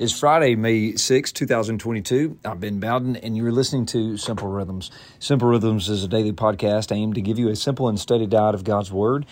It's Friday, May 6, 2022. I'm Ben Bowden, and you're listening to Simple Rhythms. Simple Rhythms is a daily podcast aimed to give you a simple and steady diet of God's Word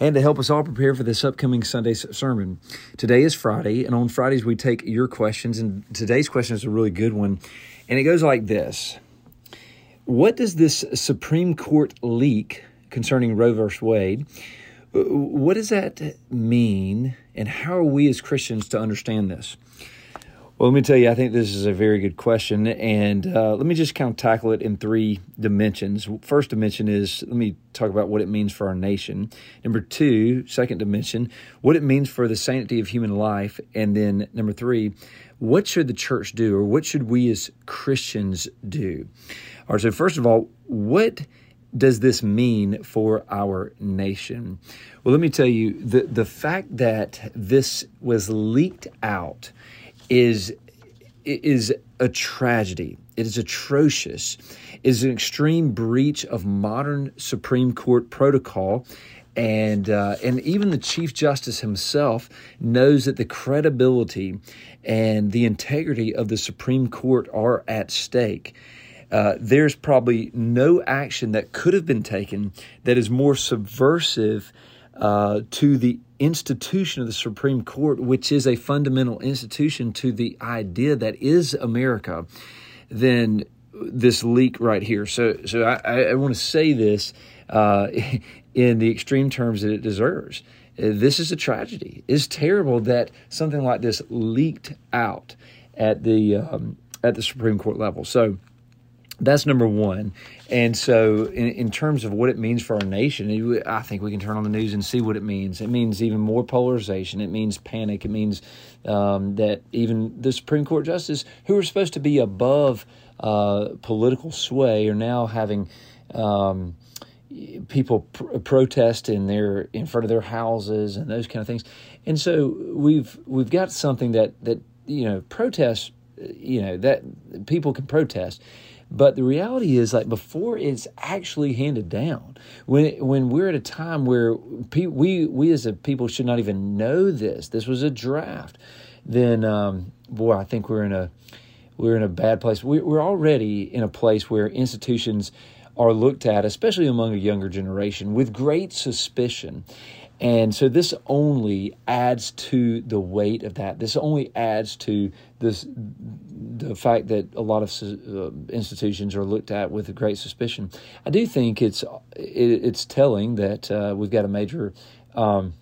and to help us all prepare for this upcoming Sunday sermon. Today is Friday, and on Fridays we take your questions, and today's question is a really good one, and it goes like this What does this Supreme Court leak concerning Roe v. Wade? Uh, what does that mean, and how are we as Christians to understand this? Well, let me tell you, I think this is a very good question. And uh, let me just kind of tackle it in three dimensions. First dimension is let me talk about what it means for our nation. Number two, second dimension, what it means for the sanctity of human life. And then number three, what should the church do or what should we as Christians do? All right, so first of all, what does this mean for our nation? Well, let me tell you the, the fact that this was leaked out is is a tragedy. It is atrocious. It is an extreme breach of modern Supreme Court protocol. And, uh, and even the Chief Justice himself knows that the credibility and the integrity of the Supreme Court are at stake. Uh, there's probably no action that could have been taken that is more subversive uh, to the institution of the Supreme Court, which is a fundamental institution to the idea that is America, than this leak right here. So, so I, I want to say this uh, in the extreme terms that it deserves. This is a tragedy. It's terrible that something like this leaked out at the um, at the Supreme Court level. So that's number one. And so, in, in, terms of what it means for our nation, I think we can turn on the news and see what it means. It means even more polarization. It means panic. It means um, that even the Supreme Court justices, who are supposed to be above uh, political sway, are now having um, people pr- protest in their in front of their houses and those kind of things. And so we've we've got something that that you know protests. You know that people can protest but the reality is, like before it's actually handed down, when when we're at a time where pe- we we as a people should not even know this. This was a draft. Then, um, boy, I think we're in a we're in a bad place. We, we're already in a place where institutions are looked at, especially among a younger generation, with great suspicion. And so this only adds to the weight of that. This only adds to this the fact that a lot of uh, institutions are looked at with a great suspicion. I do think it's it, it's telling that uh, we've got a major um,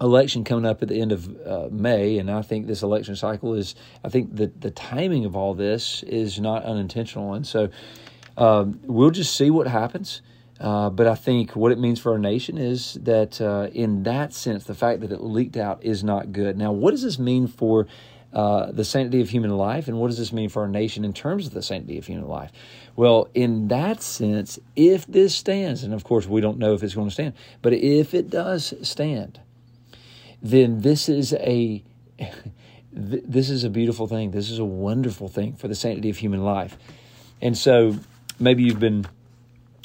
election coming up at the end of uh, May, and I think this election cycle is. I think that the timing of all this is not unintentional, and so um, we'll just see what happens. Uh, but I think what it means for our nation is that, uh, in that sense, the fact that it leaked out is not good. Now, what does this mean for uh, the sanctity of human life, and what does this mean for our nation in terms of the sanctity of human life? Well, in that sense, if this stands, and of course we don't know if it's going to stand, but if it does stand, then this is a this is a beautiful thing. This is a wonderful thing for the sanctity of human life. And so maybe you've been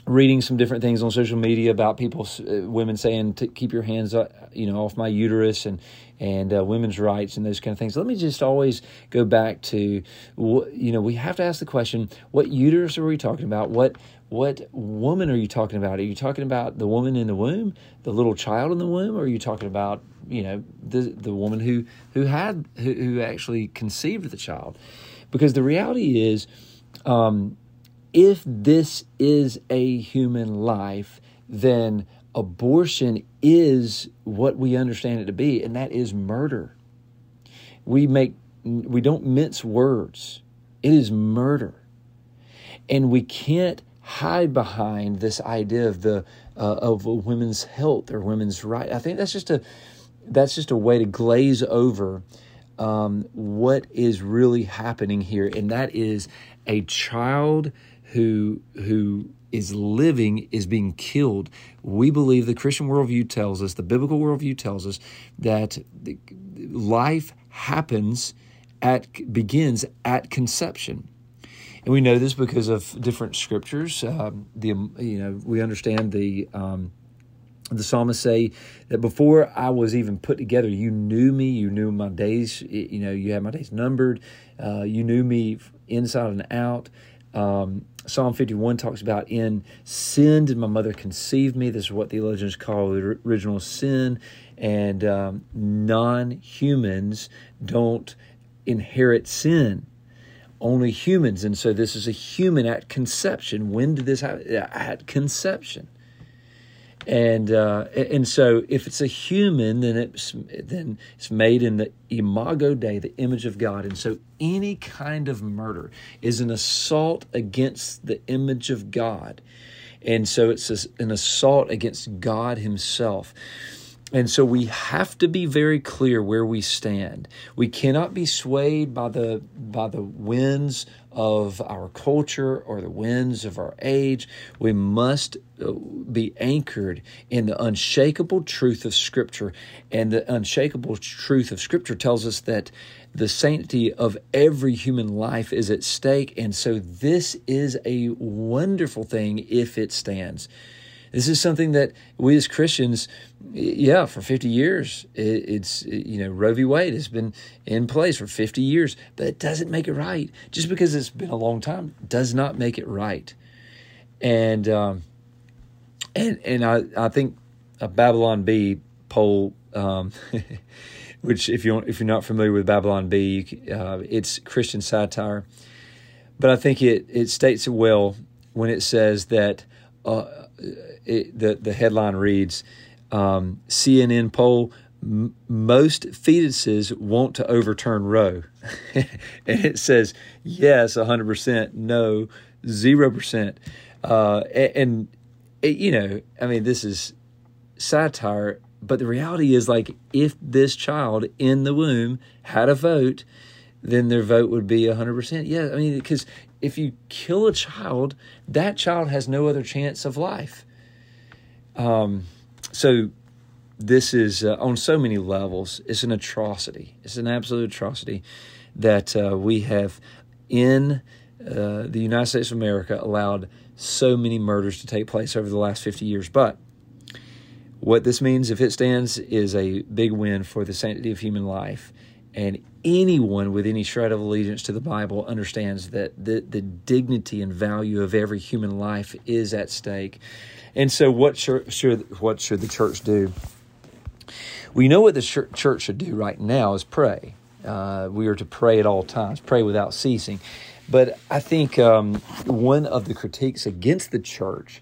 reading some different things on social media about people, uh, women saying to keep your hands, you know, off my uterus and and uh, women's rights and those kind of things. Let me just always go back to, you know, we have to ask the question: What uterus are we talking about? What what woman are you talking about? Are you talking about the woman in the womb, the little child in the womb, or are you talking about you know the the woman who who had who, who actually conceived the child? Because the reality is. Um, if this is a human life, then abortion is what we understand it to be, and that is murder. We make we don't mince words. It is murder. And we can't hide behind this idea of the uh, of women's health or women's right. I think that's just a that's just a way to glaze over um, what is really happening here, and that is a child who who is living is being killed. We believe the Christian worldview tells us, the biblical worldview tells us that life happens at begins at conception. And we know this because of different scriptures. Um, the you know we understand the um, the psalmist say that before I was even put together, you knew me. You knew my days. You know, you had my days numbered. Uh, you knew me inside and out. Um, Psalm 51 talks about in sin did my mother conceive me. This is what theologians call the original sin. And um, non humans don't inherit sin. Only humans. And so this is a human at conception. When did this happen? At conception and uh, and so if it's a human, then it's then it's made in the imago Dei, the image of God, and so any kind of murder is an assault against the image of God, and so it's an assault against God Himself. And so we have to be very clear where we stand. We cannot be swayed by the by the winds of our culture or the winds of our age. We must uh, be anchored in the unshakable truth of Scripture. And the unshakable truth of Scripture tells us that the sanctity of every human life is at stake. And so this is a wonderful thing if it stands. This is something that we as Christians, yeah, for 50 years, it's, you know, Roe v. Wade has been in place for 50 years, but it doesn't make it right. Just because it's been a long time does not make it right. And, um, and, and I, I think a Babylon Bee poll, um, which if you if you're not familiar with Babylon Bee, uh, it's Christian satire, but I think it it states it well when it says that uh, it, the the headline reads um, CNN poll m- most fetuses want to overturn Roe, and it says yes, hundred percent, no, zero percent, uh, and, and it, you know, I mean, this is satire, but the reality is like if this child in the womb had a vote, then their vote would be 100%. Yeah, I mean, because if you kill a child, that child has no other chance of life. Um, so this is uh, on so many levels. It's an atrocity. It's an absolute atrocity that uh, we have in uh, the United States of America allowed so many murders to take place over the last 50 years. But what this means, if it stands, is a big win for the sanctity of human life. And anyone with any shred of allegiance to the Bible understands that the, the dignity and value of every human life is at stake. And so, what should, should what should the church do? We know what the church should do right now is pray. Uh, we are to pray at all times, pray without ceasing. But I think um, one of the critiques against the church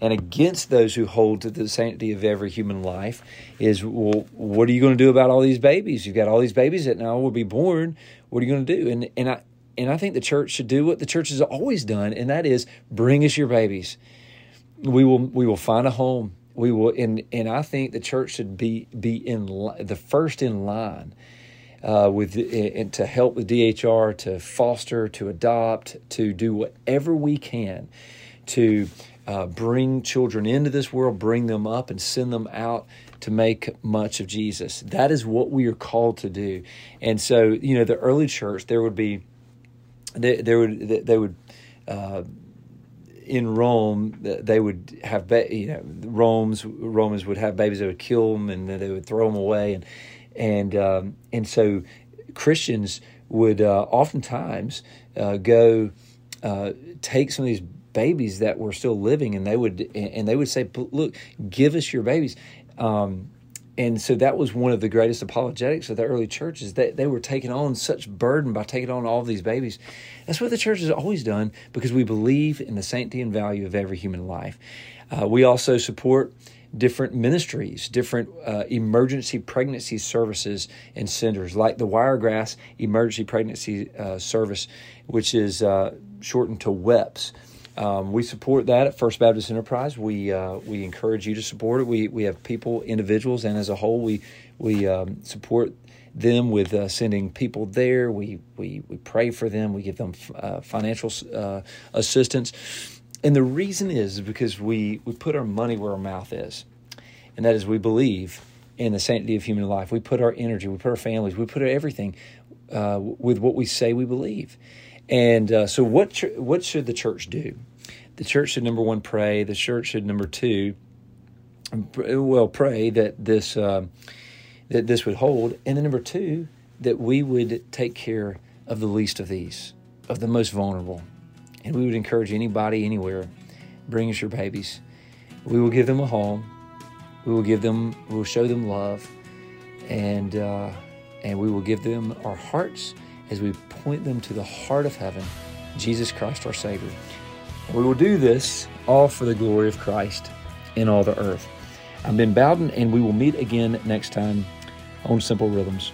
and against those who hold to the sanctity of every human life is well, what are you going to do about all these babies? You've got all these babies that now will be born. What are you going to do? And and I and I think the church should do what the church has always done, and that is bring us your babies. We will we will find a home. We will and and I think the church should be be in the first in line. Uh, with and to help the DHR, to foster, to adopt, to do whatever we can to uh, bring children into this world, bring them up, and send them out to make much of Jesus. That is what we are called to do. And so, you know, the early church, there would be, there, there would, they would, uh, in Rome, they would have, ba- you know, Romans Romans would have babies. They would kill them and then they would throw them away, and and um, and so Christians would uh, oftentimes uh, go uh, take some of these babies that were still living, and they would and they would say, "Look, give us your babies." Um, and so that was one of the greatest apologetics of the early churches. They, they were taking on such burden by taking on all these babies. That's what the church has always done because we believe in the sanctity and value of every human life. Uh, we also support different ministries, different uh, emergency pregnancy services and centers, like the Wiregrass Emergency Pregnancy uh, Service, which is uh, shortened to WEPS. Um, we support that at First Baptist Enterprise. We uh, we encourage you to support it. We we have people, individuals, and as a whole, we we um, support them with uh, sending people there. We we we pray for them. We give them uh, financial uh, assistance, and the reason is because we we put our money where our mouth is, and that is we believe in the sanctity of human life. We put our energy, we put our families, we put everything uh, with what we say we believe. And uh, so, what ch- what should the church do? The church should number one pray. The church should number two well, pray that this uh, that this would hold, and then number two, that we would take care of the least of these, of the most vulnerable, and we would encourage anybody anywhere, bring us your babies. We will give them a home. We will give them. We will show them love, and uh, and we will give them our hearts as we point them to the heart of heaven, Jesus Christ our Savior. We will do this all for the glory of Christ in all the earth. I'm Ben Bowden, and we will meet again next time on Simple Rhythms.